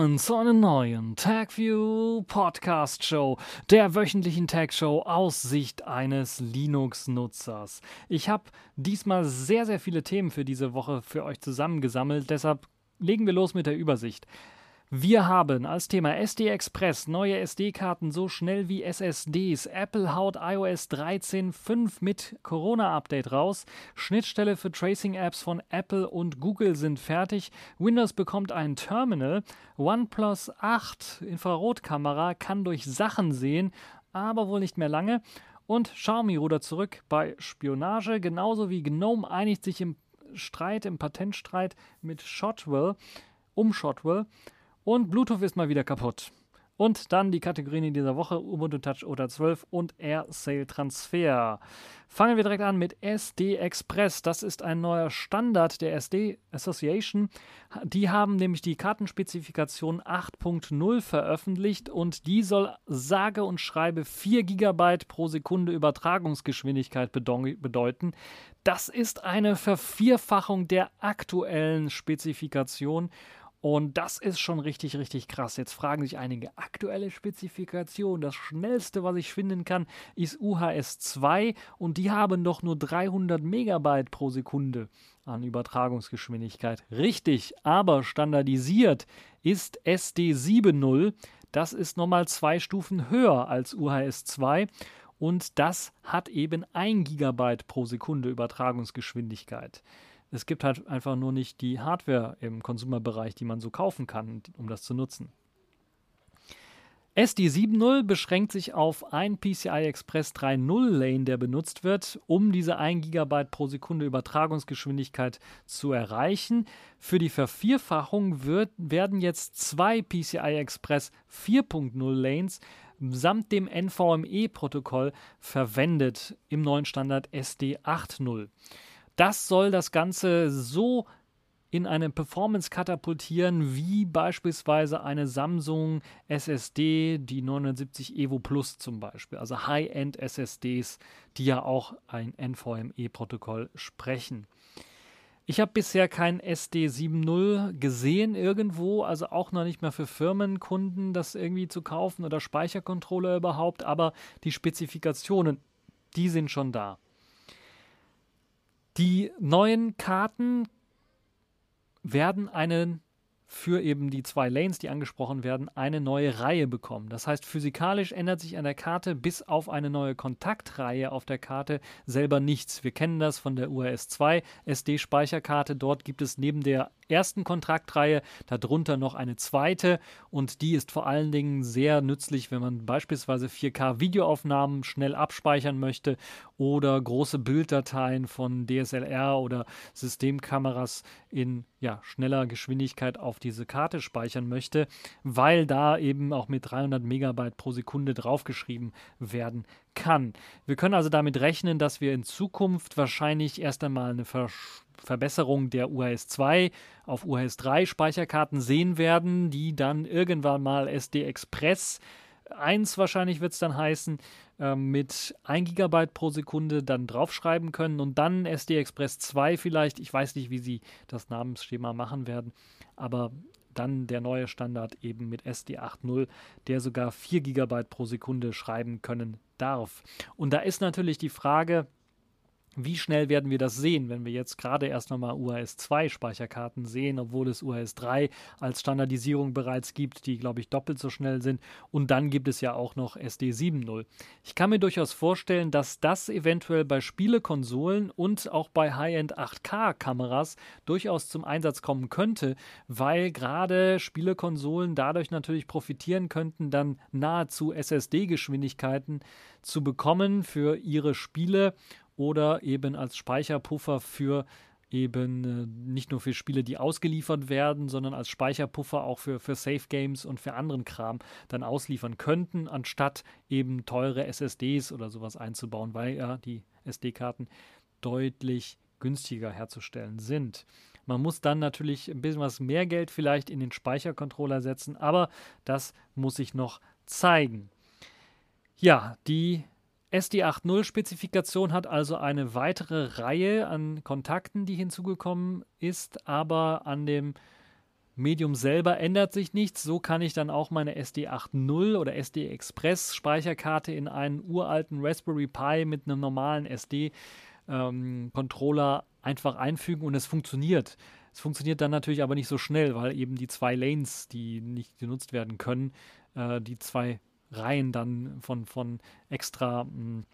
Willkommen zu einer neuen TagView Podcast Show, der wöchentlichen Tag Show aus Sicht eines Linux-Nutzers. Ich habe diesmal sehr, sehr viele Themen für diese Woche für euch zusammengesammelt, deshalb legen wir los mit der Übersicht. Wir haben als Thema SD Express neue SD-Karten so schnell wie SSDs. Apple haut iOS 13.5 mit Corona-Update raus. Schnittstelle für Tracing-Apps von Apple und Google sind fertig. Windows bekommt ein Terminal. OnePlus 8 Infrarotkamera kann durch Sachen sehen, aber wohl nicht mehr lange. Und Xiaomi rudert zurück bei Spionage, genauso wie GNOME einigt sich im Streit, im Patentstreit mit Shotwell, um Shotwell. Und Bluetooth ist mal wieder kaputt. Und dann die Kategorien in dieser Woche: Ubuntu Touch oder 12 und Air Sale Transfer. Fangen wir direkt an mit SD Express. Das ist ein neuer Standard der SD Association. Die haben nämlich die Kartenspezifikation 8.0 veröffentlicht und die soll sage und schreibe 4 GB pro Sekunde Übertragungsgeschwindigkeit bedeuten. Das ist eine Vervierfachung der aktuellen Spezifikation und das ist schon richtig, richtig krass. Jetzt fragen sich einige, aktuelle Spezifikation, das schnellste, was ich finden kann, ist UHS 2 und die haben doch nur 300 Megabyte pro Sekunde an Übertragungsgeschwindigkeit. Richtig, aber standardisiert ist SD 7.0. Das ist nochmal zwei Stufen höher als UHS 2 und das hat eben 1 Gigabyte pro Sekunde Übertragungsgeschwindigkeit. Es gibt halt einfach nur nicht die Hardware im Konsumerbereich, die man so kaufen kann, um das zu nutzen. SD 7.0 beschränkt sich auf ein PCI Express 3.0 Lane, der benutzt wird, um diese 1 GB pro Sekunde Übertragungsgeschwindigkeit zu erreichen. Für die Vervierfachung wird, werden jetzt zwei PCI Express 4.0 Lanes samt dem NVMe-Protokoll verwendet im neuen Standard SD 8.0. Das soll das Ganze so in eine Performance katapultieren, wie beispielsweise eine Samsung SSD, die 970 Evo Plus zum Beispiel, also High-End SSDs, die ja auch ein NVMe-Protokoll sprechen. Ich habe bisher kein SD 7.0 gesehen irgendwo, also auch noch nicht mehr für Firmenkunden das irgendwie zu kaufen oder Speichercontroller überhaupt, aber die Spezifikationen, die sind schon da. Die neuen Karten werden einen für eben die zwei Lanes, die angesprochen werden, eine neue Reihe bekommen. Das heißt, physikalisch ändert sich an der Karte bis auf eine neue Kontaktreihe auf der Karte selber nichts. Wir kennen das von der URS 2 SD-Speicherkarte. Dort gibt es neben der ersten Kontraktreihe, darunter noch eine zweite und die ist vor allen Dingen sehr nützlich, wenn man beispielsweise 4K-Videoaufnahmen schnell abspeichern möchte oder große Bilddateien von DSLR oder Systemkameras in ja, schneller Geschwindigkeit auf diese Karte speichern möchte, weil da eben auch mit 300 Megabyte pro Sekunde draufgeschrieben werden kann. Wir können also damit rechnen, dass wir in Zukunft wahrscheinlich erst einmal eine Versch Verbesserung der UHS 2 auf UHS 3 Speicherkarten sehen werden, die dann irgendwann mal SD Express 1 wahrscheinlich wird es dann heißen, äh, mit 1 GB pro Sekunde dann draufschreiben können und dann SD Express 2 vielleicht. Ich weiß nicht, wie sie das Namensschema machen werden, aber dann der neue Standard eben mit SD 8.0, der sogar 4 GB pro Sekunde schreiben können darf. Und da ist natürlich die Frage, wie schnell werden wir das sehen, wenn wir jetzt gerade erst nochmal UHS 2 Speicherkarten sehen, obwohl es UHS 3 als Standardisierung bereits gibt, die, glaube ich, doppelt so schnell sind. Und dann gibt es ja auch noch SD 7.0. Ich kann mir durchaus vorstellen, dass das eventuell bei Spielekonsolen und auch bei High-End 8K-Kameras durchaus zum Einsatz kommen könnte, weil gerade Spielekonsolen dadurch natürlich profitieren könnten, dann nahezu SSD-Geschwindigkeiten zu bekommen für ihre Spiele oder eben als Speicherpuffer für eben äh, nicht nur für Spiele, die ausgeliefert werden, sondern als Speicherpuffer auch für, für Safe Games und für anderen Kram dann ausliefern könnten, anstatt eben teure SSDs oder sowas einzubauen, weil ja die SD-Karten deutlich günstiger herzustellen sind. Man muss dann natürlich ein bisschen was mehr Geld vielleicht in den Speichercontroller setzen, aber das muss ich noch zeigen. Ja, die SD8.0-Spezifikation hat also eine weitere Reihe an Kontakten, die hinzugekommen ist, aber an dem Medium selber ändert sich nichts. So kann ich dann auch meine SD 8.0 oder SD Express Speicherkarte in einen uralten Raspberry Pi mit einem normalen SD ähm, Controller einfach einfügen und es funktioniert. Es funktioniert dann natürlich aber nicht so schnell, weil eben die zwei Lanes, die nicht genutzt werden können, äh, die zwei Reihen dann von, von extra hm,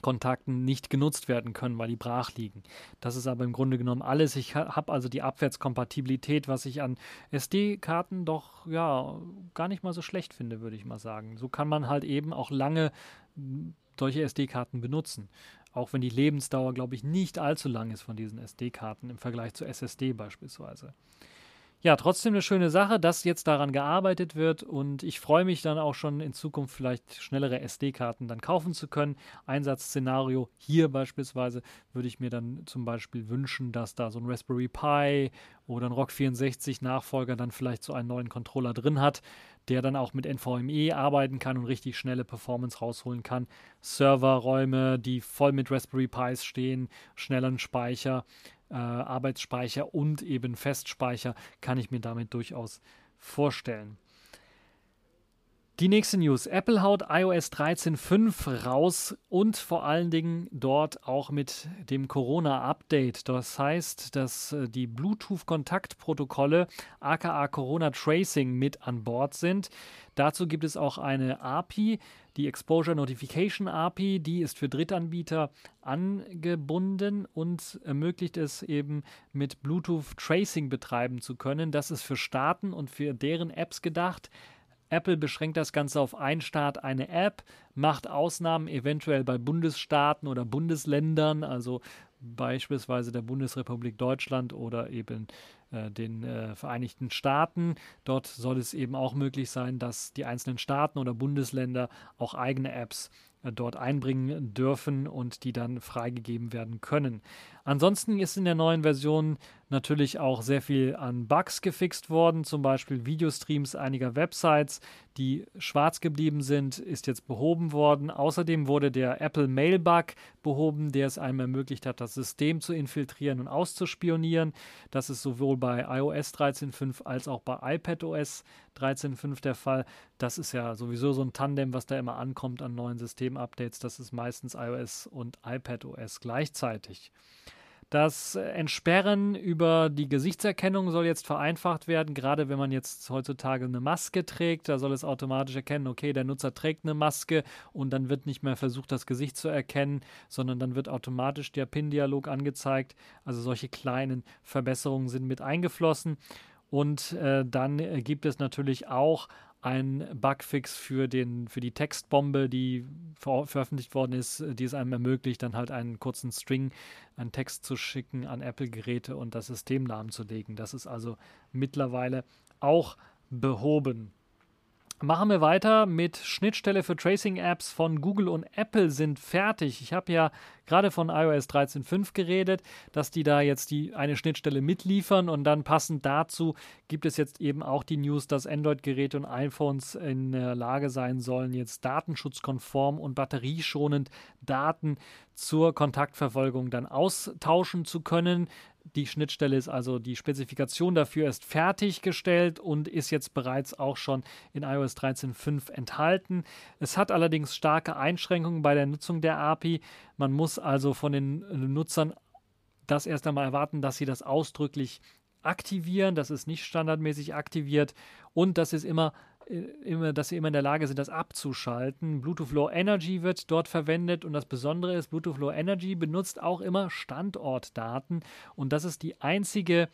Kontakten nicht genutzt werden können, weil die brach liegen. Das ist aber im Grunde genommen alles. Ich habe also die Abwärtskompatibilität, was ich an SD-Karten doch ja gar nicht mal so schlecht finde, würde ich mal sagen. So kann man halt eben auch lange hm, solche SD-Karten benutzen. Auch wenn die Lebensdauer, glaube ich, nicht allzu lang ist von diesen SD-Karten im Vergleich zu SSD beispielsweise. Ja, trotzdem eine schöne Sache, dass jetzt daran gearbeitet wird und ich freue mich dann auch schon in Zukunft vielleicht schnellere SD-Karten dann kaufen zu können. Einsatzszenario hier beispielsweise würde ich mir dann zum Beispiel wünschen, dass da so ein Raspberry Pi oder ein Rock 64 Nachfolger dann vielleicht so einen neuen Controller drin hat, der dann auch mit NVMe arbeiten kann und richtig schnelle Performance rausholen kann. Serverräume, die voll mit Raspberry Pis stehen, schnelleren Speicher, äh, Arbeitsspeicher und eben Festspeicher kann ich mir damit durchaus vorstellen. Die nächste News. Apple haut iOS 13.5 raus und vor allen Dingen dort auch mit dem Corona-Update. Das heißt, dass äh, die Bluetooth-Kontaktprotokolle aka Corona Tracing mit an Bord sind. Dazu gibt es auch eine API, die Exposure Notification API. Die ist für Drittanbieter angebunden und ermöglicht es eben mit Bluetooth Tracing betreiben zu können. Das ist für Staaten und für deren Apps gedacht. Apple beschränkt das Ganze auf einen Staat, eine App, macht Ausnahmen eventuell bei Bundesstaaten oder Bundesländern, also beispielsweise der Bundesrepublik Deutschland oder eben den äh, Vereinigten Staaten. Dort soll es eben auch möglich sein, dass die einzelnen Staaten oder Bundesländer auch eigene Apps äh, dort einbringen dürfen und die dann freigegeben werden können. Ansonsten ist in der neuen Version natürlich auch sehr viel an Bugs gefixt worden, zum Beispiel Videostreams einiger Websites, die schwarz geblieben sind, ist jetzt behoben worden. Außerdem wurde der Apple Mail Bug behoben, der es einem ermöglicht hat, das System zu infiltrieren und auszuspionieren. Das ist sowohl bei iOS 13.5 als auch bei iPadOS 13.5 der Fall. Das ist ja sowieso so ein Tandem, was da immer ankommt an neuen Systemupdates. Das ist meistens iOS und iPadOS gleichzeitig. Das Entsperren über die Gesichtserkennung soll jetzt vereinfacht werden, gerade wenn man jetzt heutzutage eine Maske trägt. Da soll es automatisch erkennen, okay, der Nutzer trägt eine Maske und dann wird nicht mehr versucht, das Gesicht zu erkennen, sondern dann wird automatisch der PIN-Dialog angezeigt. Also solche kleinen Verbesserungen sind mit eingeflossen. Und äh, dann äh, gibt es natürlich auch ein Bugfix für, den, für die Textbombe, die ver veröffentlicht worden ist, die es einem ermöglicht, dann halt einen kurzen String, einen Text zu schicken an Apple-Geräte und das System lahmzulegen. Das ist also mittlerweile auch behoben. Machen wir weiter mit Schnittstelle für Tracing-Apps von Google und Apple sind fertig. Ich habe ja gerade von iOS 13.5 geredet, dass die da jetzt die eine Schnittstelle mitliefern und dann passend dazu gibt es jetzt eben auch die News, dass Android-Geräte und iPhones in der Lage sein sollen, jetzt datenschutzkonform und batterieschonend Daten zur Kontaktverfolgung dann austauschen zu können. Die Schnittstelle ist also, die Spezifikation dafür ist fertiggestellt und ist jetzt bereits auch schon in iOS 13.5 enthalten. Es hat allerdings starke Einschränkungen bei der Nutzung der API. Man muss also von den Nutzern das erst einmal erwarten, dass sie das ausdrücklich aktivieren. Das ist nicht standardmäßig aktiviert und das ist immer äh, immer, dass sie immer in der Lage sind, das abzuschalten. Bluetooth Low Energy wird dort verwendet und das Besondere ist, Bluetooth Low Energy benutzt auch immer Standortdaten und das ist die einzige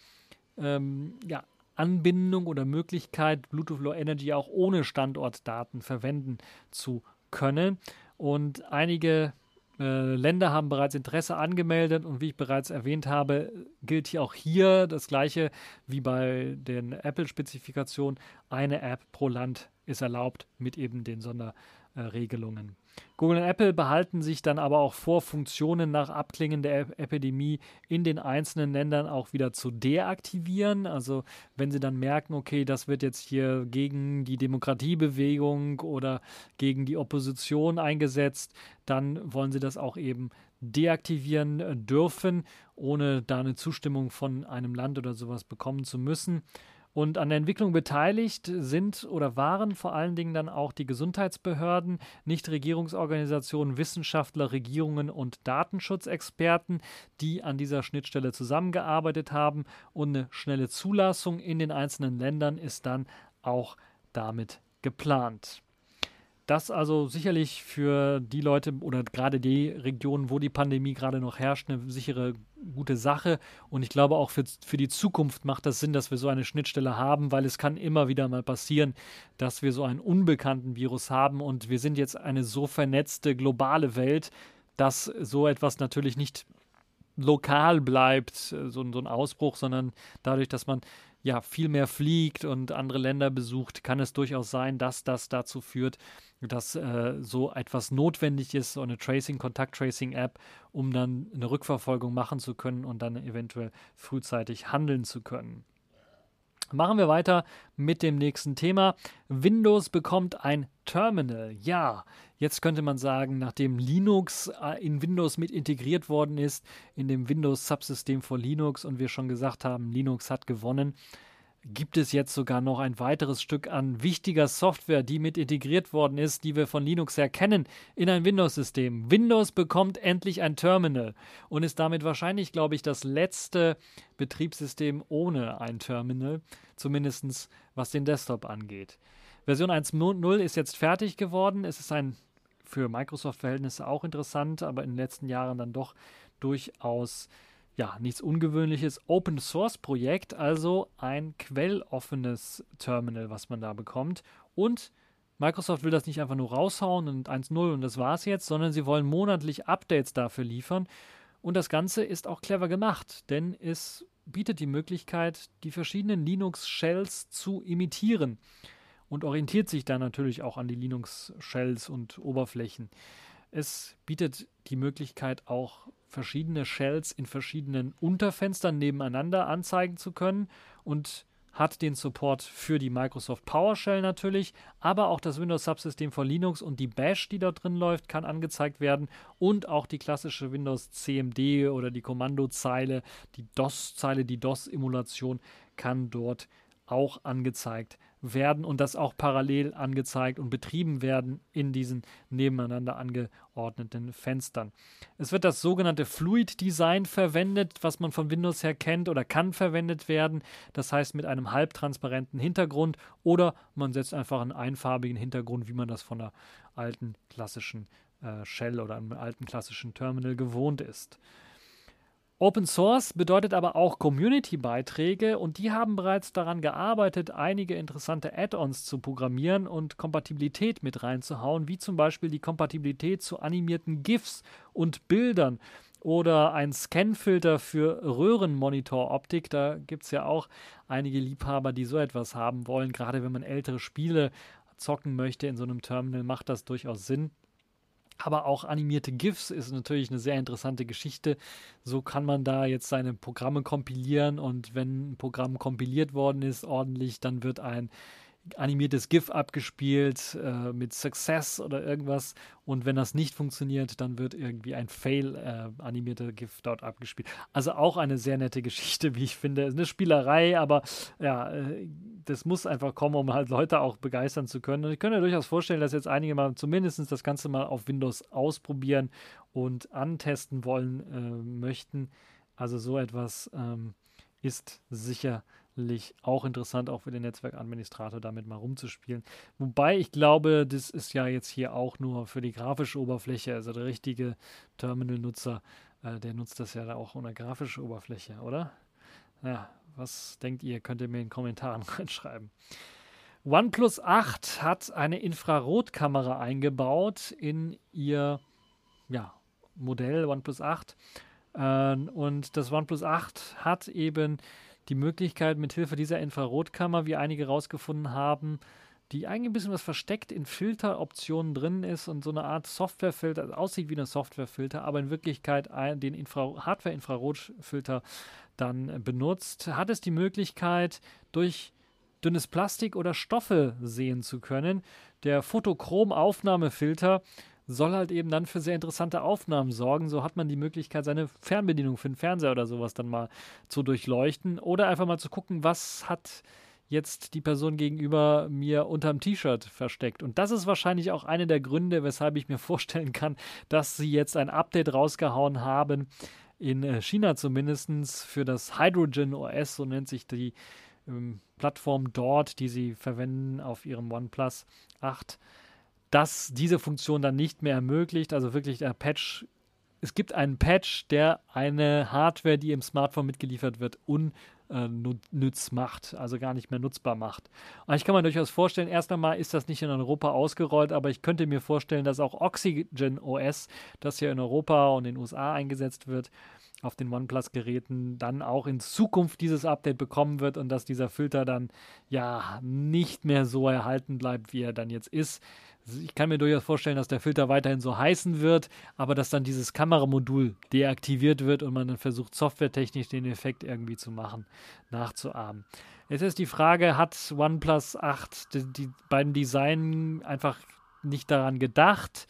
ähm, ja, Anbindung oder Möglichkeit, Bluetooth Low Energy auch ohne Standortdaten verwenden zu können. Und einige äh, Länder haben bereits Interesse angemeldet und wie ich bereits erwähnt habe, gilt hier auch hier das gleiche wie bei den Apple-Spezifikationen. Eine App pro Land ist erlaubt mit eben den Sonderregelungen. Google und Apple behalten sich dann aber auch vor, Funktionen nach Abklingen der Epidemie in den einzelnen Ländern auch wieder zu deaktivieren. Also wenn sie dann merken, okay, das wird jetzt hier gegen die Demokratiebewegung oder gegen die Opposition eingesetzt, dann wollen sie das auch eben deaktivieren dürfen, ohne da eine Zustimmung von einem Land oder sowas bekommen zu müssen. Und an der Entwicklung beteiligt sind oder waren vor allen Dingen dann auch die Gesundheitsbehörden, Nichtregierungsorganisationen, Wissenschaftler, Regierungen und Datenschutzexperten, die an dieser Schnittstelle zusammengearbeitet haben. Und eine schnelle Zulassung in den einzelnen Ländern ist dann auch damit geplant. Das also sicherlich für die Leute oder gerade die Regionen, wo die Pandemie gerade noch herrscht, eine sichere, gute Sache. Und ich glaube auch für, für die Zukunft macht das Sinn, dass wir so eine Schnittstelle haben, weil es kann immer wieder mal passieren, dass wir so einen unbekannten Virus haben. Und wir sind jetzt eine so vernetzte globale Welt, dass so etwas natürlich nicht lokal bleibt, so, so ein Ausbruch, sondern dadurch, dass man ja viel mehr fliegt und andere Länder besucht, kann es durchaus sein, dass das dazu führt, dass äh, so etwas notwendig ist, so eine Tracing, Kontakt-Tracing-App, um dann eine Rückverfolgung machen zu können und dann eventuell frühzeitig handeln zu können. Machen wir weiter mit dem nächsten Thema. Windows bekommt ein Terminal. Ja, jetzt könnte man sagen, nachdem Linux äh, in Windows mit integriert worden ist, in dem Windows-Subsystem vor Linux und wir schon gesagt haben, Linux hat gewonnen, gibt es jetzt sogar noch ein weiteres Stück an wichtiger Software, die mit integriert worden ist, die wir von Linux her kennen, in ein Windows-System. Windows bekommt endlich ein Terminal und ist damit wahrscheinlich, glaube ich, das letzte Betriebssystem ohne ein Terminal, zumindest was den Desktop angeht. Version 1.0 ist jetzt fertig geworden. Es ist ein für Microsoft-Verhältnisse auch interessant, aber in den letzten Jahren dann doch durchaus ja, nichts Ungewöhnliches, Open Source Projekt, also ein quelloffenes Terminal, was man da bekommt. Und Microsoft will das nicht einfach nur raushauen und 1.0 und das war's jetzt, sondern sie wollen monatlich Updates dafür liefern. Und das Ganze ist auch clever gemacht, denn es bietet die Möglichkeit, die verschiedenen Linux-Shells zu imitieren und orientiert sich dann natürlich auch an die Linux-Shells und Oberflächen. Es bietet die Möglichkeit, auch verschiedene Shells in verschiedenen Unterfenstern nebeneinander anzeigen zu können und hat den Support für die Microsoft PowerShell natürlich, aber auch das Windows Subsystem von Linux und die Bash, die dort drin läuft, kann angezeigt werden und auch die klassische Windows CMD oder die Kommandozeile, die DOS-Zeile, die DOS-Emulation kann dort auch angezeigt werden und das auch parallel angezeigt und betrieben werden in diesen nebeneinander angeordneten Fenstern. Es wird das sogenannte Fluid Design verwendet, was man von Windows her kennt oder kann verwendet werden. Das heißt mit einem halbtransparenten Hintergrund oder man setzt einfach einen einfarbigen Hintergrund, wie man das von der alten klassischen äh, Shell oder einem alten klassischen Terminal gewohnt ist. Open Source bedeutet aber auch Community-Beiträge und die haben bereits daran gearbeitet, einige interessante Add-ons zu programmieren und Kompatibilität mit reinzuhauen, wie zum Beispiel die Kompatibilität zu animierten GIFs und Bildern oder ein Scanfilter für Röhrenmonitor-Optik. Da gibt es ja auch einige Liebhaber, die so etwas haben wollen. Gerade wenn man ältere Spiele zocken möchte in so einem Terminal, macht das durchaus Sinn. Aber auch animierte GIFs ist natürlich eine sehr interessante Geschichte. So kann man da jetzt seine Programme kompilieren und wenn ein Programm kompiliert worden ist ordentlich, dann wird ein animiertes GIF abgespielt äh, mit Success oder irgendwas. Und wenn das nicht funktioniert, dann wird irgendwie ein Fail äh, animierter GIF dort abgespielt. Also auch eine sehr nette Geschichte, wie ich finde. Eine Spielerei, aber ja, äh, das muss einfach kommen, um halt Leute auch begeistern zu können. Und ich könnte mir durchaus vorstellen, dass jetzt einige mal zumindest das Ganze mal auf Windows ausprobieren und antesten wollen äh, möchten. Also so etwas ähm, ist sicher auch interessant, auch für den Netzwerkadministrator damit mal rumzuspielen. Wobei ich glaube, das ist ja jetzt hier auch nur für die grafische Oberfläche, also der richtige Terminal-Nutzer, äh, der nutzt das ja auch ohne grafische Oberfläche, oder? Ja, was denkt ihr? Könnt ihr mir in den Kommentaren reinschreiben. OnePlus 8 hat eine Infrarotkamera eingebaut in ihr ja, Modell OnePlus 8. Äh, und das OnePlus 8 hat eben die Möglichkeit, mit Hilfe dieser Infrarotkammer, wie einige herausgefunden haben, die eigentlich ein bisschen was versteckt in Filteroptionen drin ist und so eine Art Softwarefilter, also aussieht wie eine Softwarefilter, aber in Wirklichkeit den Infra Hardware-Infrarotfilter dann benutzt, hat es die Möglichkeit, durch dünnes Plastik oder Stoffe sehen zu können. Der Photochrom-Aufnahmefilter soll halt eben dann für sehr interessante Aufnahmen sorgen. So hat man die Möglichkeit, seine Fernbedienung für den Fernseher oder sowas dann mal zu durchleuchten oder einfach mal zu gucken, was hat jetzt die Person gegenüber mir unterm T-Shirt versteckt. Und das ist wahrscheinlich auch einer der Gründe, weshalb ich mir vorstellen kann, dass sie jetzt ein Update rausgehauen haben, in äh, China zumindest, für das Hydrogen OS, so nennt sich die ähm, Plattform dort, die sie verwenden auf ihrem OnePlus 8, dass diese Funktion dann nicht mehr ermöglicht. Also wirklich der Patch es gibt einen Patch, der eine Hardware, die im Smartphone mitgeliefert wird, unnütz macht, also gar nicht mehr nutzbar macht. Und ich kann mir durchaus vorstellen, erst einmal ist das nicht in Europa ausgerollt, aber ich könnte mir vorstellen, dass auch Oxygen OS, das ja in Europa und in den USA eingesetzt wird, auf den OnePlus-Geräten dann auch in Zukunft dieses Update bekommen wird und dass dieser Filter dann ja nicht mehr so erhalten bleibt, wie er dann jetzt ist. Ich kann mir durchaus vorstellen, dass der Filter weiterhin so heißen wird, aber dass dann dieses Kameramodul deaktiviert wird und man dann versucht, softwaretechnisch den Effekt irgendwie zu machen, nachzuahmen. Jetzt ist die Frage, hat OnePlus 8 die, die beiden Design einfach nicht daran gedacht?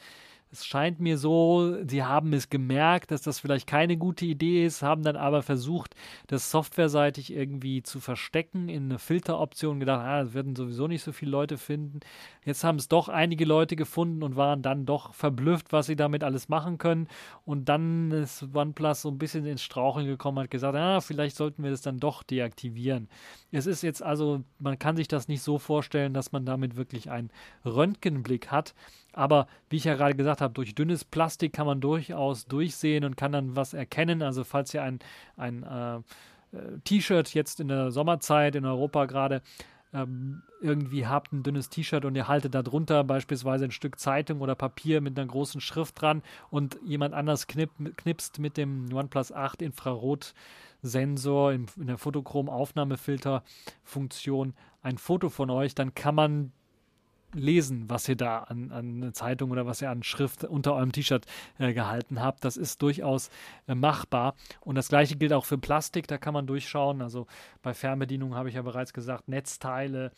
Es scheint mir so, sie haben es gemerkt, dass das vielleicht keine gute Idee ist, haben dann aber versucht, das softwareseitig irgendwie zu verstecken in eine Filteroption, gedacht, ah, das werden sowieso nicht so viele Leute finden. Jetzt haben es doch einige Leute gefunden und waren dann doch verblüfft, was sie damit alles machen können. Und dann ist OnePlus so ein bisschen ins Straucheln gekommen, hat gesagt, ah, vielleicht sollten wir das dann doch deaktivieren. Es ist jetzt also, man kann sich das nicht so vorstellen, dass man damit wirklich einen Röntgenblick hat. Aber wie ich ja gerade gesagt habe, durch dünnes Plastik kann man durchaus durchsehen und kann dann was erkennen. Also falls ihr ein, ein äh, äh T-Shirt jetzt in der Sommerzeit in Europa gerade ähm, irgendwie habt, ein dünnes T-Shirt und ihr haltet da drunter beispielsweise ein Stück Zeitung oder Papier mit einer großen Schrift dran und jemand anders knipp, knipst mit dem OnePlus 8 Infrarotsensor in, in der Fotochrom-Aufnahmefilter-Funktion ein Foto von euch, dann kann man lesen, was ihr da an, an Zeitung oder was ihr an Schrift unter eurem T-Shirt äh, gehalten habt. Das ist durchaus äh, machbar. Und das gleiche gilt auch für Plastik, da kann man durchschauen. Also bei Fernbedienungen habe ich ja bereits gesagt, Netzteile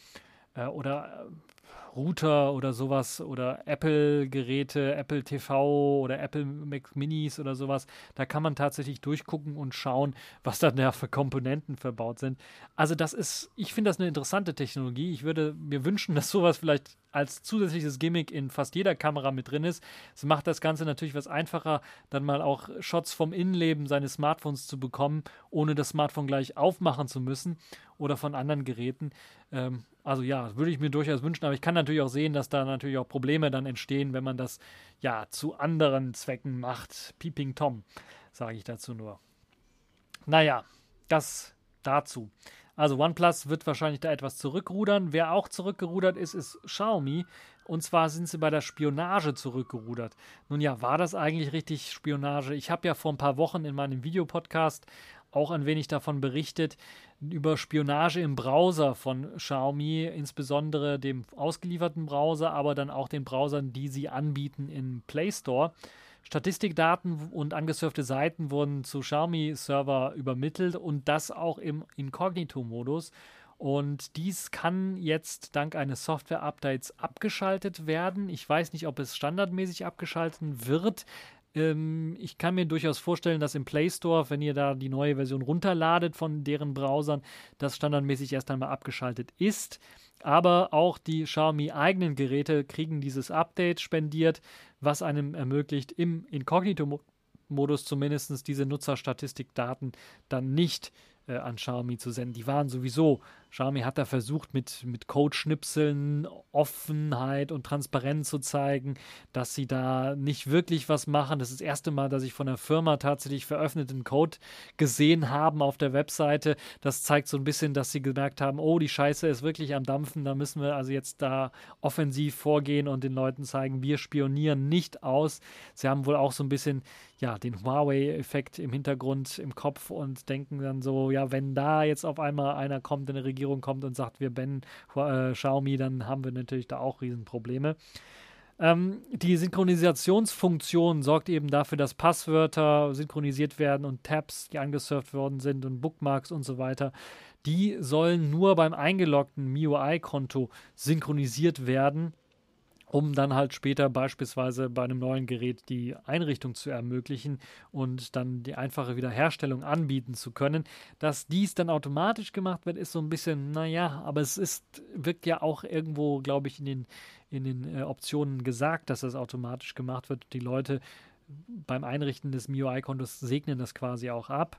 äh, oder äh, Router oder sowas oder Apple-Geräte, Apple TV oder Apple Mac Minis oder sowas. Da kann man tatsächlich durchgucken und schauen, was da für Komponenten verbaut sind. Also das ist, ich finde das eine interessante Technologie. Ich würde mir wünschen, dass sowas vielleicht als zusätzliches Gimmick in fast jeder Kamera mit drin ist. Es macht das Ganze natürlich was einfacher, dann mal auch Shots vom Innenleben seines Smartphones zu bekommen, ohne das Smartphone gleich aufmachen zu müssen oder von anderen Geräten. Ähm, also ja, würde ich mir durchaus wünschen, aber ich kann natürlich auch sehen, dass da natürlich auch Probleme dann entstehen, wenn man das ja zu anderen Zwecken macht. Peeping Tom, sage ich dazu nur. Naja, das dazu. Also OnePlus wird wahrscheinlich da etwas zurückrudern. Wer auch zurückgerudert ist, ist Xiaomi. Und zwar sind sie bei der Spionage zurückgerudert. Nun ja, war das eigentlich richtig Spionage? Ich habe ja vor ein paar Wochen in meinem Videopodcast auch ein wenig davon berichtet, über Spionage im Browser von Xiaomi, insbesondere dem ausgelieferten Browser, aber dann auch den Browsern, die sie anbieten im Play Store. Statistikdaten und angesurfte Seiten wurden zu Xiaomi-Server übermittelt und das auch im Inkognito-Modus. Und dies kann jetzt dank eines Software-Updates abgeschaltet werden. Ich weiß nicht, ob es standardmäßig abgeschaltet wird. Ähm, ich kann mir durchaus vorstellen, dass im Play Store, wenn ihr da die neue Version runterladet von deren Browsern, das standardmäßig erst einmal abgeschaltet ist aber auch die Xiaomi eigenen Geräte kriegen dieses Update spendiert, was einem ermöglicht, im Inkognito-Modus zumindest diese Nutzerstatistikdaten dann nicht äh, an Xiaomi zu senden. Die waren sowieso Xiaomi hat da versucht, mit, mit Code-Schnipseln Offenheit und Transparenz zu zeigen, dass sie da nicht wirklich was machen. Das ist das erste Mal, dass ich von der Firma tatsächlich veröffentlichten Code gesehen haben auf der Webseite. Das zeigt so ein bisschen, dass sie gemerkt haben, oh, die Scheiße ist wirklich am Dampfen. Da müssen wir also jetzt da offensiv vorgehen und den Leuten zeigen, wir spionieren nicht aus. Sie haben wohl auch so ein bisschen ja, den Huawei-Effekt im Hintergrund im Kopf und denken dann so, ja, wenn da jetzt auf einmal einer kommt in der Regierung, Regierung kommt und sagt, wir bannen äh, Xiaomi, dann haben wir natürlich da auch Riesenprobleme. Ähm, die Synchronisationsfunktion sorgt eben dafür, dass Passwörter synchronisiert werden und Tabs, die angesurft worden sind und Bookmarks und so weiter, die sollen nur beim eingeloggten MIUI-Konto synchronisiert werden um dann halt später beispielsweise bei einem neuen Gerät die Einrichtung zu ermöglichen und dann die einfache Wiederherstellung anbieten zu können. Dass dies dann automatisch gemacht wird, ist so ein bisschen, naja, aber es ist, wirkt ja auch irgendwo, glaube ich, in den, in den äh, Optionen gesagt, dass das automatisch gemacht wird. Die Leute beim Einrichten des MIUI-Kontos segnen das quasi auch ab.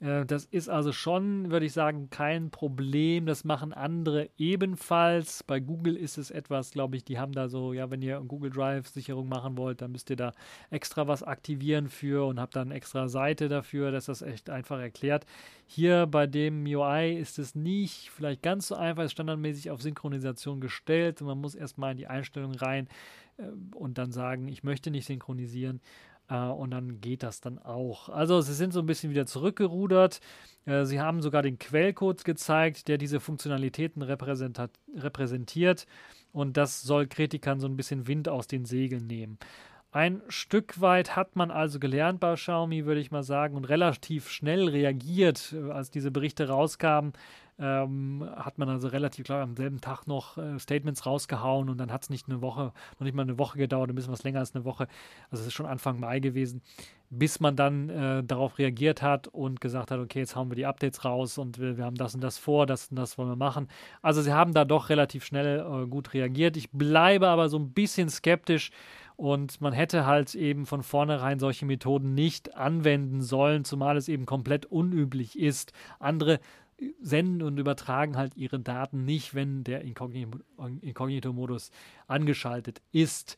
Äh, das ist also schon, würde ich sagen, kein Problem. Das machen andere ebenfalls. Bei Google ist es etwas, glaube ich, die haben da so, ja, wenn ihr Google Drive Sicherung machen wollt, dann müsst ihr da extra was aktivieren für und habt dann extra Seite dafür, dass das echt einfach erklärt. Hier bei dem MIUI ist es nicht vielleicht ganz so einfach, ist standardmäßig auf Synchronisation gestellt. Man muss erstmal in die Einstellung rein äh, und dann sagen, ich möchte nicht synchronisieren. Äh, und dann geht das dann auch. Also sie sind so ein bisschen wieder zurückgerudert. Äh, sie haben sogar den Quellcode gezeigt, der diese Funktionalitäten repräsentiert. Und das soll Kritikern so ein bisschen Wind aus den Segeln nehmen. Ein Stück weit hat man also gelernt bei Xiaomi, würde ich mal sagen, und relativ schnell reagiert, äh, als diese Berichte rauskamen. Ähm, hat man also relativ klar am selben Tag noch äh, Statements rausgehauen und dann hat es nicht eine Woche, noch nicht mal eine Woche gedauert, ein bisschen was länger als eine Woche. Also es ist schon Anfang Mai gewesen, bis man dann äh, darauf reagiert hat und gesagt hat, okay, jetzt hauen wir die Updates raus und wir, wir, haben das und das vor, das und das wollen wir machen. Also sie haben da doch relativ schnell äh, gut reagiert. Ich bleibe aber so ein bisschen skeptisch und man hätte halt eben von vornherein solche Methoden nicht anwenden sollen, zumal es eben komplett unüblich ist. Andere senden und übertragen halt ihre Daten nicht, wenn der Inkognito-Modus angeschaltet ist.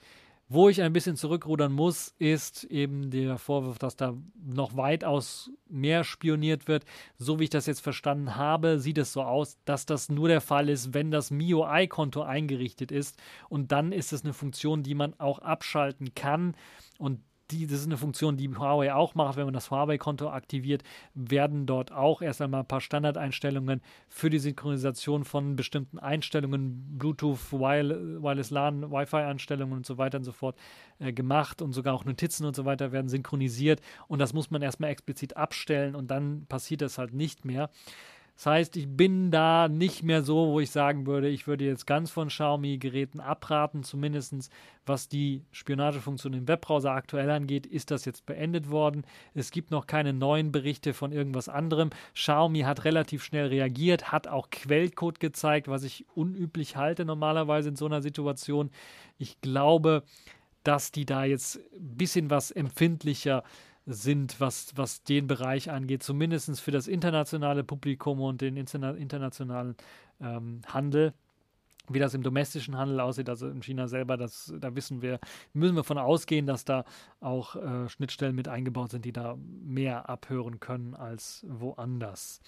Wo ich ein bisschen zurückrudern muss, ist eben der Vorwurf, dass da noch weitaus mehr spioniert wird. So wie ich das jetzt verstanden habe, sieht es so aus, dass das nur der Fall ist, wenn das MIUI-Konto eingerichtet ist. Und dann ist es eine Funktion, die man auch abschalten kann. Und die, das ist eine Funktion, die Huawei auch macht. Wenn man das Huawei-Konto aktiviert, werden dort auch erst einmal ein paar Standardeinstellungen für die Synchronisation von bestimmten Einstellungen, Bluetooth, Wireless LAN, Wi-Fi-Einstellungen und so weiter und so fort äh, gemacht und sogar auch Notizen und so weiter werden synchronisiert. Und das muss man erstmal explizit abstellen und dann passiert das halt nicht mehr. Das heißt, ich bin da nicht mehr so, wo ich sagen würde, ich würde jetzt ganz von Xiaomi-Geräten abraten, zumindest was die Spionagefunktion im Webbrowser aktuell angeht, ist das jetzt beendet worden. Es gibt noch keine neuen Berichte von irgendwas anderem. Xiaomi hat relativ schnell reagiert, hat auch Quellcode gezeigt, was ich unüblich halte normalerweise in so einer Situation. Ich glaube, dass die da jetzt ein bisschen was empfindlicher sind, was, was den Bereich angeht, zumindest für das internationale Publikum und den internationalen ähm, Handel. Wie das im domestischen Handel aussieht, also in China selber, das, da wissen wir, müssen wir von ausgehen, dass da auch äh, Schnittstellen mit eingebaut sind, die da mehr abhören können als woanders.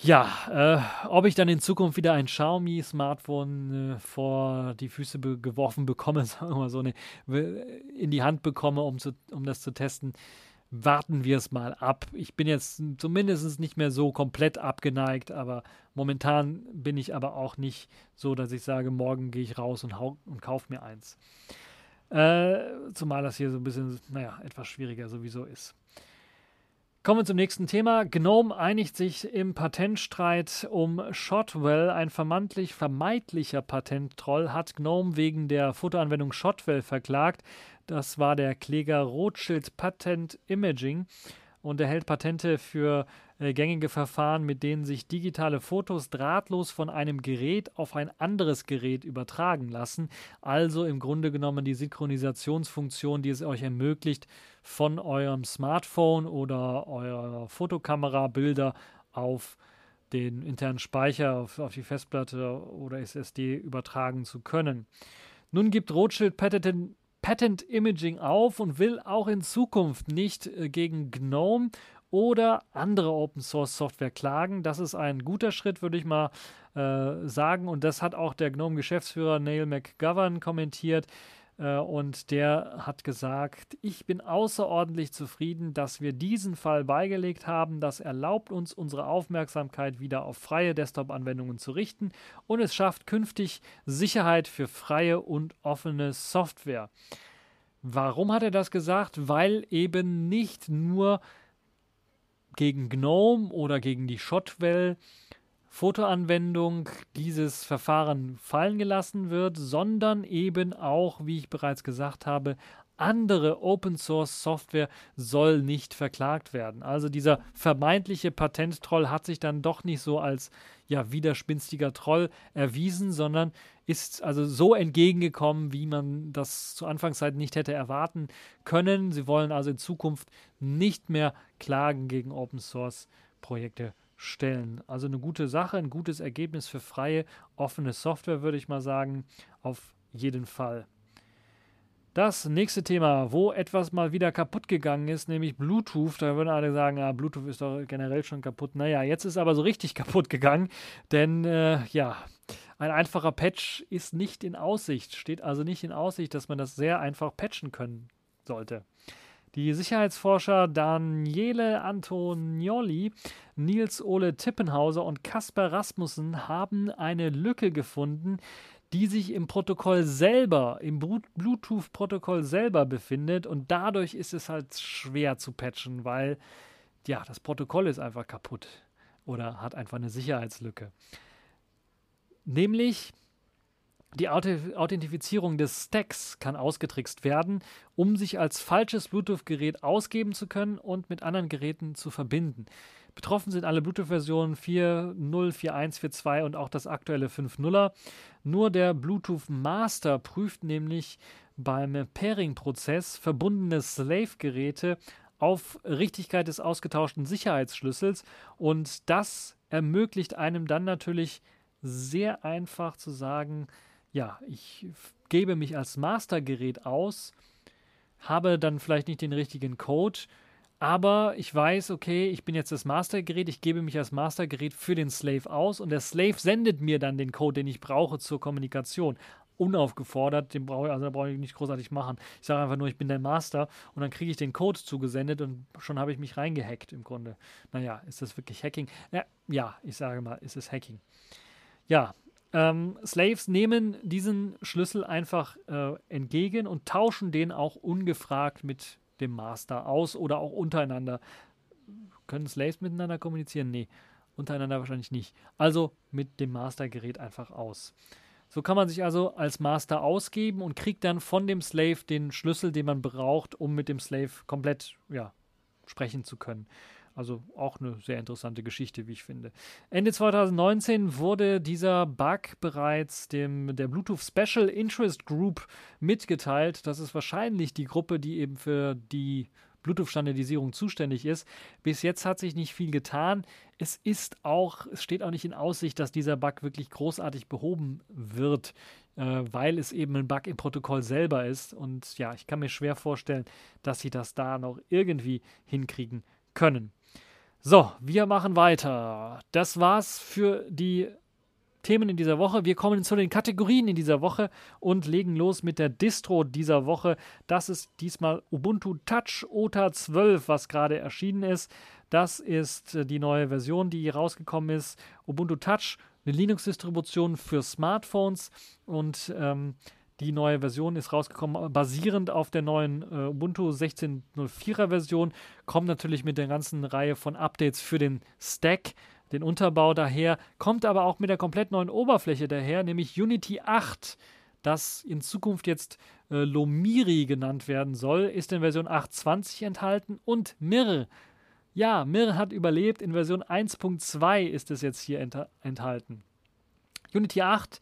Ja, äh, ob ich dann in Zukunft wieder ein Xiaomi-Smartphone äh, vor die Füße be geworfen bekomme, sagen wir mal so, eine, in die Hand bekomme, um, zu, um das zu testen, warten wir es mal ab. Ich bin jetzt zumindest nicht mehr so komplett abgeneigt, aber momentan bin ich aber auch nicht so, dass ich sage, morgen gehe ich raus und, und kaufe mir eins. Äh, zumal das hier so ein bisschen, naja, etwas schwieriger sowieso ist. Kommen wir zum nächsten Thema. GNOME einigt sich im Patentstreit um Shotwell. Ein vermeintlich vermeidlicher Patenttroll hat GNOME wegen der Fotoanwendung Shotwell verklagt. Das war der Kläger Rothschild Patent Imaging und erhält Patente für äh, gängige Verfahren, mit denen sich digitale Fotos drahtlos von einem Gerät auf ein anderes Gerät übertragen lassen. Also im Grunde genommen die Synchronisationsfunktion, die es euch ermöglicht, von eurem Smartphone oder eurer Fotokamera Bilder auf den internen Speicher, auf, auf die Festplatte oder SSD übertragen zu können. Nun gibt Rothschild Patent, Patent Imaging auf und will auch in Zukunft nicht äh, gegen GNOME oder andere Open Source Software klagen. Das ist ein guter Schritt, würde ich mal äh, sagen. Und das hat auch der GNOME-Geschäftsführer Neil McGovern kommentiert. Äh, und der hat gesagt, ich bin außerordentlich zufrieden, dass wir diesen Fall beigelegt haben. Das erlaubt uns, unsere Aufmerksamkeit wieder auf freie Desktop-Anwendungen zu richten und es schafft künftig Sicherheit für freie und offene Software. Warum hat er das gesagt? Weil eben nicht nur gegen GNOME oder gegen die Shotwell Fotoanwendung dieses Verfahren fallen gelassen wird, sondern eben auch, wie ich bereits gesagt habe, andere Open Source Software soll nicht verklagt werden. Also dieser vermeintliche Patenttroll hat sich dann doch nicht so als ja widerspinstiger Troll erwiesen, sondern ist also so entgegengekommen, wie man das zu Anfangszeit nicht hätte erwarten können. Sie wollen also in Zukunft nicht mehr Klagen gegen Open Source Projekte stellen. Also eine gute Sache, ein gutes Ergebnis für freie, offene Software, würde ich mal sagen, auf jeden Fall. Das nächste Thema, wo etwas mal wieder kaputt gegangen ist, nämlich Bluetooth. Da würden alle sagen, ah, Bluetooth ist doch generell schon kaputt. Naja, jetzt ist aber so richtig kaputt gegangen, denn äh, ja, ein einfacher Patch ist nicht in Aussicht, steht also nicht in Aussicht, dass man das sehr einfach patchen können sollte. Die Sicherheitsforscher Daniele Antonioli, Nils Ole Tippenhauser und Kasper Rasmussen haben eine Lücke gefunden, die sich im Protokoll selber, im Bluetooth-Protokoll selber befindet und dadurch ist es halt schwer zu patchen, weil ja, das Protokoll ist einfach kaputt oder hat einfach eine Sicherheitslücke. Nämlich die Authentifizierung des Stacks kann ausgetrickst werden, um sich als falsches Bluetooth-Gerät ausgeben zu können und mit anderen Geräten zu verbinden. Betroffen sind alle Bluetooth-Versionen 4.0, 4.1, 4.2 und auch das aktuelle 5.0er. Nur der Bluetooth Master prüft nämlich beim Pairing-Prozess verbundene Slave-Geräte auf Richtigkeit des ausgetauschten Sicherheitsschlüssels und das ermöglicht einem dann natürlich sehr einfach zu sagen, ja, ich gebe mich als Mastergerät aus, habe dann vielleicht nicht den richtigen Code, aber ich weiß, okay, ich bin jetzt das Mastergerät, ich gebe mich als Mastergerät für den Slave aus und der Slave sendet mir dann den Code, den ich brauche zur Kommunikation. Unaufgefordert, den brauche ich, also brauche ich nicht großartig machen. Ich sage einfach nur, ich bin der Master und dann kriege ich den Code zugesendet und schon habe ich mich reingehackt im Grunde. Naja, ist das wirklich Hacking? Ja, ja ich sage mal, ist es Hacking. Ja, ähm, Slaves nehmen diesen Schlüssel einfach äh, entgegen und tauschen den auch ungefragt mit dem Master aus oder auch untereinander. Können Slaves miteinander kommunizieren? Nee, untereinander wahrscheinlich nicht. Also mit dem Mastergerät einfach aus. So kann man sich also als Master ausgeben und kriegt dann von dem Slave den Schlüssel, den man braucht, um mit dem Slave komplett ja, sprechen zu können. Also auch eine sehr interessante Geschichte, wie ich finde. Ende 2019 wurde dieser Bug bereits dem, der Bluetooth Special Interest Group mitgeteilt. Das ist wahrscheinlich die Gruppe, die eben für die Bluetooth-Standardisierung zuständig ist. Bis jetzt hat sich nicht viel getan. Es ist auch, es steht auch nicht in Aussicht, dass dieser Bug wirklich großartig behoben wird, äh, weil es eben ein Bug im Protokoll selber ist. Und ja, ich kann mir schwer vorstellen, dass sie das da noch irgendwie hinkriegen können. So, wir machen weiter. Das war's für die Themen in dieser Woche. Wir kommen zu den Kategorien in dieser Woche und legen los mit der Distro dieser Woche. Das ist diesmal Ubuntu Touch OTA 12, was gerade erschienen ist. Das ist äh, die neue Version, die rausgekommen ist. Ubuntu Touch, eine Linux-Distribution für Smartphones und ähm, die neue Version ist rausgekommen, basierend auf der neuen äh, Ubuntu 16.04er Version. Kommt natürlich mit der ganzen Reihe von Updates für den Stack, den Unterbau daher. Kommt aber auch mit der komplett neuen Oberfläche daher, nämlich Unity 8 das in Zukunft jetzt äh, Lomiri genannt werden soll, ist in Version 8.20 enthalten und Mir. Ja, Mir hat überlebt. In Version 1.2 ist es jetzt hier enthalten. Unity 8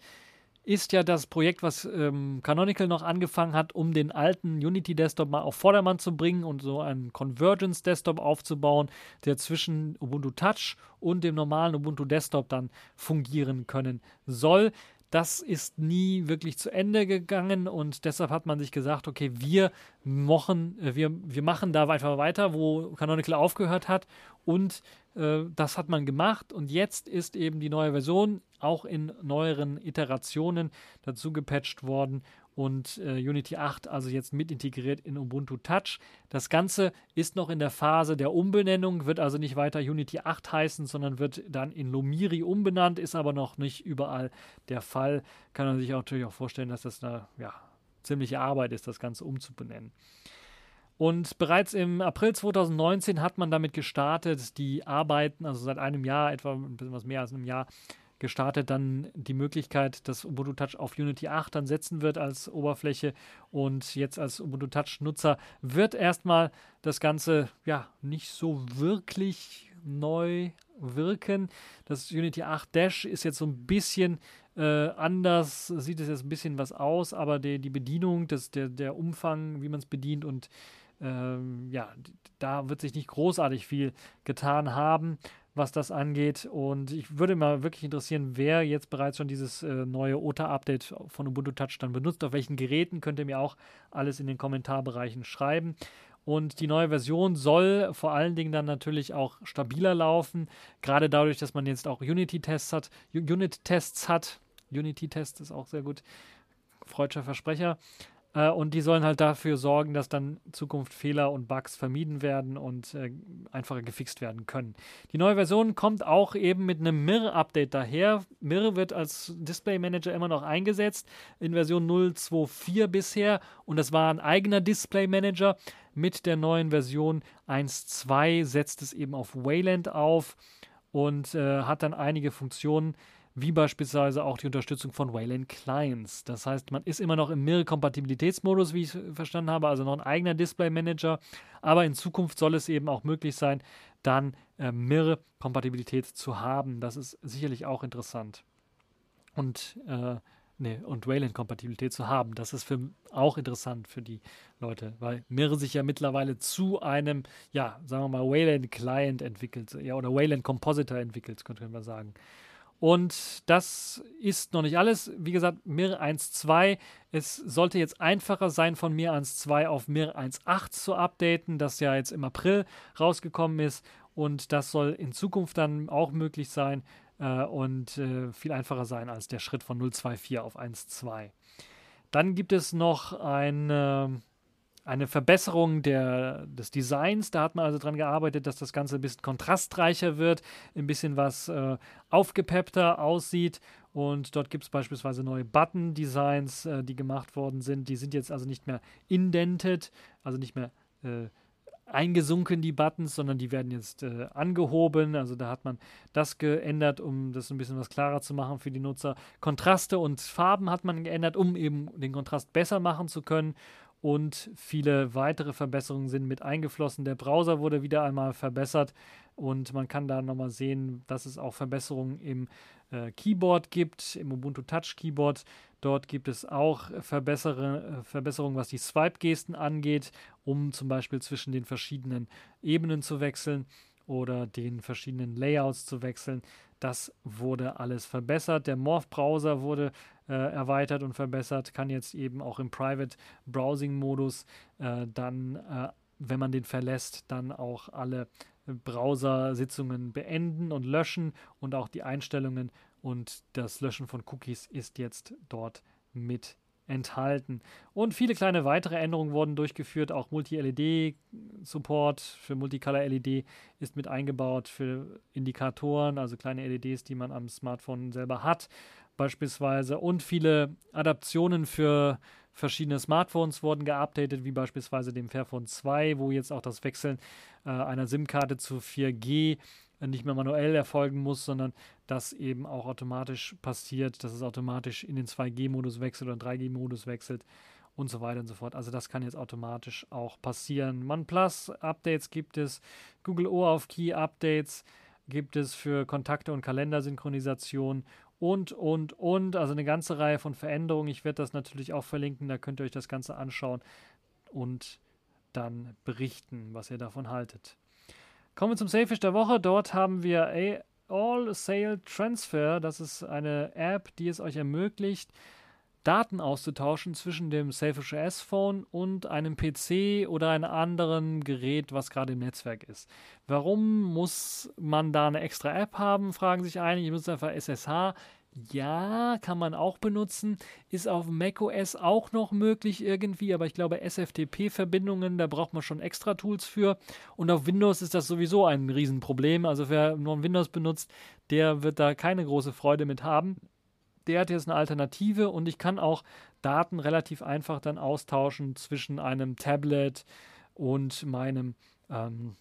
ist ja das Projekt, was ähm, Canonical noch angefangen hat, um den alten Unity Desktop mal auf Vordermann zu bringen und so einen Convergence Desktop aufzubauen, der zwischen Ubuntu Touch und dem normalen Ubuntu Desktop dann fungieren können soll. Das ist nie wirklich zu Ende gegangen und deshalb hat man sich gesagt, okay, wir machen, äh, wir, wir machen da einfach weiter, wo Canonical aufgehört hat. Und äh, das hat man gemacht und jetzt ist eben die neue Version auch in neueren Iterationen dazu gepatcht worden und äh, Unity 8 also jetzt mit integriert in Ubuntu Touch. Das Ganze ist noch in der Phase der Umbenennung, wird also nicht weiter Unity 8 heißen, sondern wird dann in Lomiri umbenannt, ist aber noch nicht überall der Fall. Kann man sich auch natürlich auch vorstellen, dass das eine ja, ziemliche Arbeit ist, das Ganze umzubenennen. Und bereits im April 2019 hat man damit gestartet, die Arbeiten, also seit einem Jahr, etwa ein bisschen was mehr als einem Jahr, gestartet dann die Möglichkeit, dass Ubuntu Touch auf Unity 8 dann setzen wird als Oberfläche und jetzt als Ubuntu Touch Nutzer wird erstmal das Ganze ja nicht so wirklich neu wirken. Das Unity 8 Dash ist jetzt so ein bisschen äh, anders, sieht es jetzt ein bisschen was aus, aber die, die Bedienung, das, der, der Umfang, wie man es bedient und ähm, ja, da wird sich nicht großartig viel getan haben, was das angeht. Und ich würde mal wirklich interessieren, wer jetzt bereits schon dieses äh, neue OTA-Update von Ubuntu Touch dann benutzt. Auf welchen Geräten könnt ihr mir auch alles in den Kommentarbereichen schreiben. Und die neue Version soll vor allen Dingen dann natürlich auch stabiler laufen, gerade dadurch, dass man jetzt auch Unity-Tests hat. Unit-Tests hat. Unity-Test ist auch sehr gut. Freudscher Versprecher. Äh, und die sollen halt dafür sorgen, dass dann Zukunft Fehler und Bugs vermieden werden und äh, einfacher gefixt werden können. Die neue Version kommt auch eben mit einem Mir-Update daher. Mir wird als Display Manager immer noch eingesetzt in Version 0.2.4 bisher und das war ein eigener Display Manager. Mit der neuen Version 1.2 setzt es eben auf Wayland auf und äh, hat dann einige Funktionen, wie beispielsweise auch die Unterstützung von Wayland Clients. Das heißt, man ist immer noch im Mir-Kompatibilitätsmodus, wie ich verstanden habe, also noch ein eigener Display-Manager, aber in Zukunft soll es eben auch möglich sein, dann äh, Mir-Kompatibilität zu haben. Das ist sicherlich auch interessant. Und äh, Nee, und Wayland-Kompatibilität zu haben. Das ist für, auch interessant für die Leute, weil Mir sich ja mittlerweile zu einem, ja, sagen wir mal, Wayland-Client entwickelt, ja, oder Wayland-Compositor entwickelt, könnte man sagen. Und das ist noch nicht alles. Wie gesagt, Mir 1.2. Es sollte jetzt einfacher sein, von Mir 1.2 auf Mir 1.8 zu updaten, das ja jetzt im April rausgekommen ist. Und das soll in Zukunft dann auch möglich sein äh, und äh, viel einfacher sein als der Schritt von 0.2.4 auf 1.2. Dann gibt es noch ein eine Verbesserung der, des Designs. Da hat man also daran gearbeitet, dass das Ganze ein bisschen kontrastreicher wird, ein bisschen was äh, aufgepeppter aussieht. Und dort gibt es beispielsweise neue Button-Designs, äh, die gemacht worden sind. Die sind jetzt also nicht mehr indented, also nicht mehr äh, eingesunken, die Buttons, sondern die werden jetzt äh, angehoben. Also da hat man das geändert, um das ein bisschen was klarer zu machen für die Nutzer. Kontraste und Farben hat man geändert, um eben den Kontrast besser machen zu können und viele weitere Verbesserungen sind mit eingeflossen. Der Browser wurde wieder einmal verbessert und man kann da nochmal sehen, dass es auch Verbesserungen im äh, Keyboard gibt, im Ubuntu Touch Keyboard. Dort gibt es auch Verbessere, Verbesserungen, was die Swipe-Gesten angeht, um zum Beispiel zwischen den verschiedenen Ebenen zu wechseln oder den verschiedenen Layouts zu wechseln. Das wurde alles verbessert. Der Morph-Browser wurde äh, erweitert und verbessert, kann jetzt eben auch im Private Browsing-Modus äh, dann, äh, wenn man den verlässt, dann auch alle Browser-Sitzungen beenden und löschen und auch die Einstellungen und das Löschen von Cookies ist jetzt dort mit enthalten. Und viele kleine weitere Änderungen wurden durchgeführt. Auch Multi-LED-Support für Multicolor-LED ist mit eingebaut für Indikatoren, also kleine LEDs, die man am Smartphone selber hat, beispielsweise. Und viele Adaptionen für verschiedene Smartphones wurden geupdatet, wie beispielsweise dem Fairphone 2, wo jetzt auch das Wechseln äh, einer SIM-Karte zu 4G nicht mehr manuell erfolgen muss, sondern das eben auch automatisch passiert, dass es automatisch in den 2G-Modus wechselt oder 3G-Modus wechselt und so weiter und so fort. Also das kann jetzt automatisch auch passieren. OnePlus-Updates gibt es, Google O auf Key-Updates gibt es für Kontakte und Kalendersynchronisation und, und, und. Also eine ganze Reihe von Veränderungen. Ich werde das natürlich auch verlinken, da könnt ihr euch das Ganze anschauen und dann berichten, was ihr davon haltet. Kommen wir zum Sailfish der Woche. Dort haben wir All Sale Transfer. Das ist eine App, die es euch ermöglicht, Daten auszutauschen zwischen dem Sailfish OS Phone und einem PC oder einem anderen Gerät, was gerade im Netzwerk ist. Warum muss man da eine extra App haben, fragen sich einige. Ich nutze einfach SSH. Ja, kann man auch benutzen. Ist auf macOS auch noch möglich irgendwie, aber ich glaube SFTP-Verbindungen, da braucht man schon extra Tools für. Und auf Windows ist das sowieso ein Riesenproblem. Also wer nur Windows benutzt, der wird da keine große Freude mit haben. Der hat jetzt eine Alternative und ich kann auch Daten relativ einfach dann austauschen zwischen einem Tablet und meinem ähm,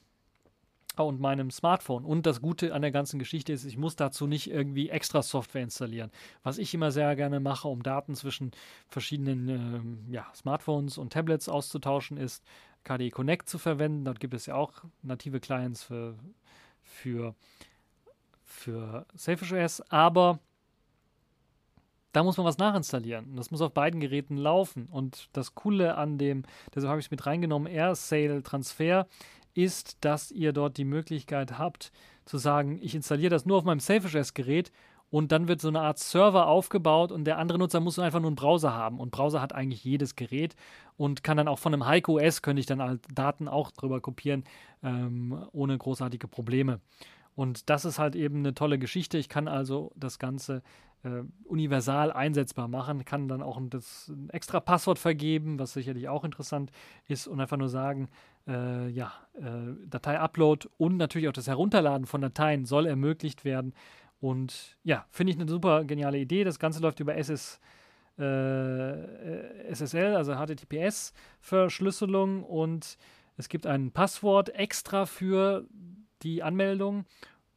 und meinem Smartphone. Und das Gute an der ganzen Geschichte ist, ich muss dazu nicht irgendwie extra Software installieren. Was ich immer sehr gerne mache, um Daten zwischen verschiedenen ähm, ja, Smartphones und Tablets auszutauschen, ist KDE Connect zu verwenden. Dort gibt es ja auch native Clients für, für, für Selfish OS, aber da muss man was nachinstallieren. Das muss auf beiden Geräten laufen. Und das Coole an dem, deshalb habe ich es mit reingenommen, Air Sale Transfer, ist, dass ihr dort die Möglichkeit habt, zu sagen, ich installiere das nur auf meinem Selfish-Gerät und dann wird so eine Art Server aufgebaut und der andere Nutzer muss einfach nur einen Browser haben. Und Browser hat eigentlich jedes Gerät und kann dann auch von einem Hike OS, könnte ich dann halt Daten auch drüber kopieren, ähm, ohne großartige Probleme. Und das ist halt eben eine tolle Geschichte. Ich kann also das Ganze äh, universal einsetzbar machen, kann dann auch ein, das, ein extra Passwort vergeben, was sicherlich auch interessant ist und einfach nur sagen, äh, ja, äh, Datei-Upload und natürlich auch das Herunterladen von Dateien soll ermöglicht werden. Und ja, finde ich eine super geniale Idee. Das Ganze läuft über SS, äh, SSL, also HTTPS-Verschlüsselung und es gibt ein Passwort extra für die Anmeldung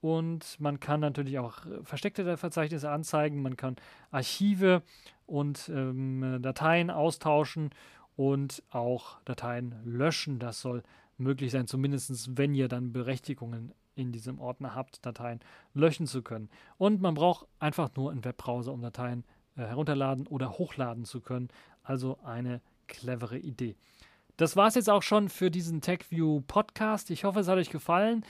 und man kann natürlich auch äh, versteckte Verzeichnisse anzeigen, man kann Archive und ähm, Dateien austauschen und auch Dateien löschen. Das soll möglich sein, zumindest wenn ihr dann Berechtigungen in diesem Ordner habt, Dateien löschen zu können. Und man braucht einfach nur einen Webbrowser, um Dateien äh, herunterladen oder hochladen zu können. Also eine clevere Idee. Das war es jetzt auch schon für diesen TechView Podcast. Ich hoffe, es hat euch gefallen.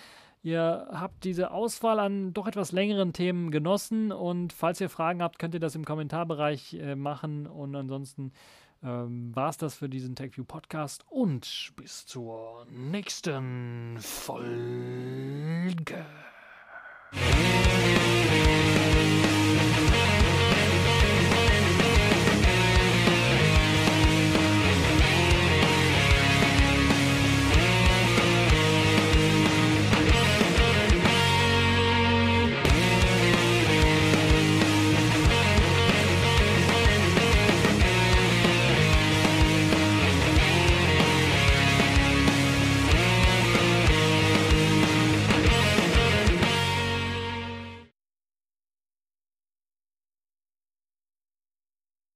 Ihr habt diese Auswahl an doch etwas längeren Themen genossen und falls ihr Fragen habt, könnt ihr das im Kommentarbereich äh, machen und ansonsten ähm, war es das für diesen TechView Podcast und bis zur nächsten Folge.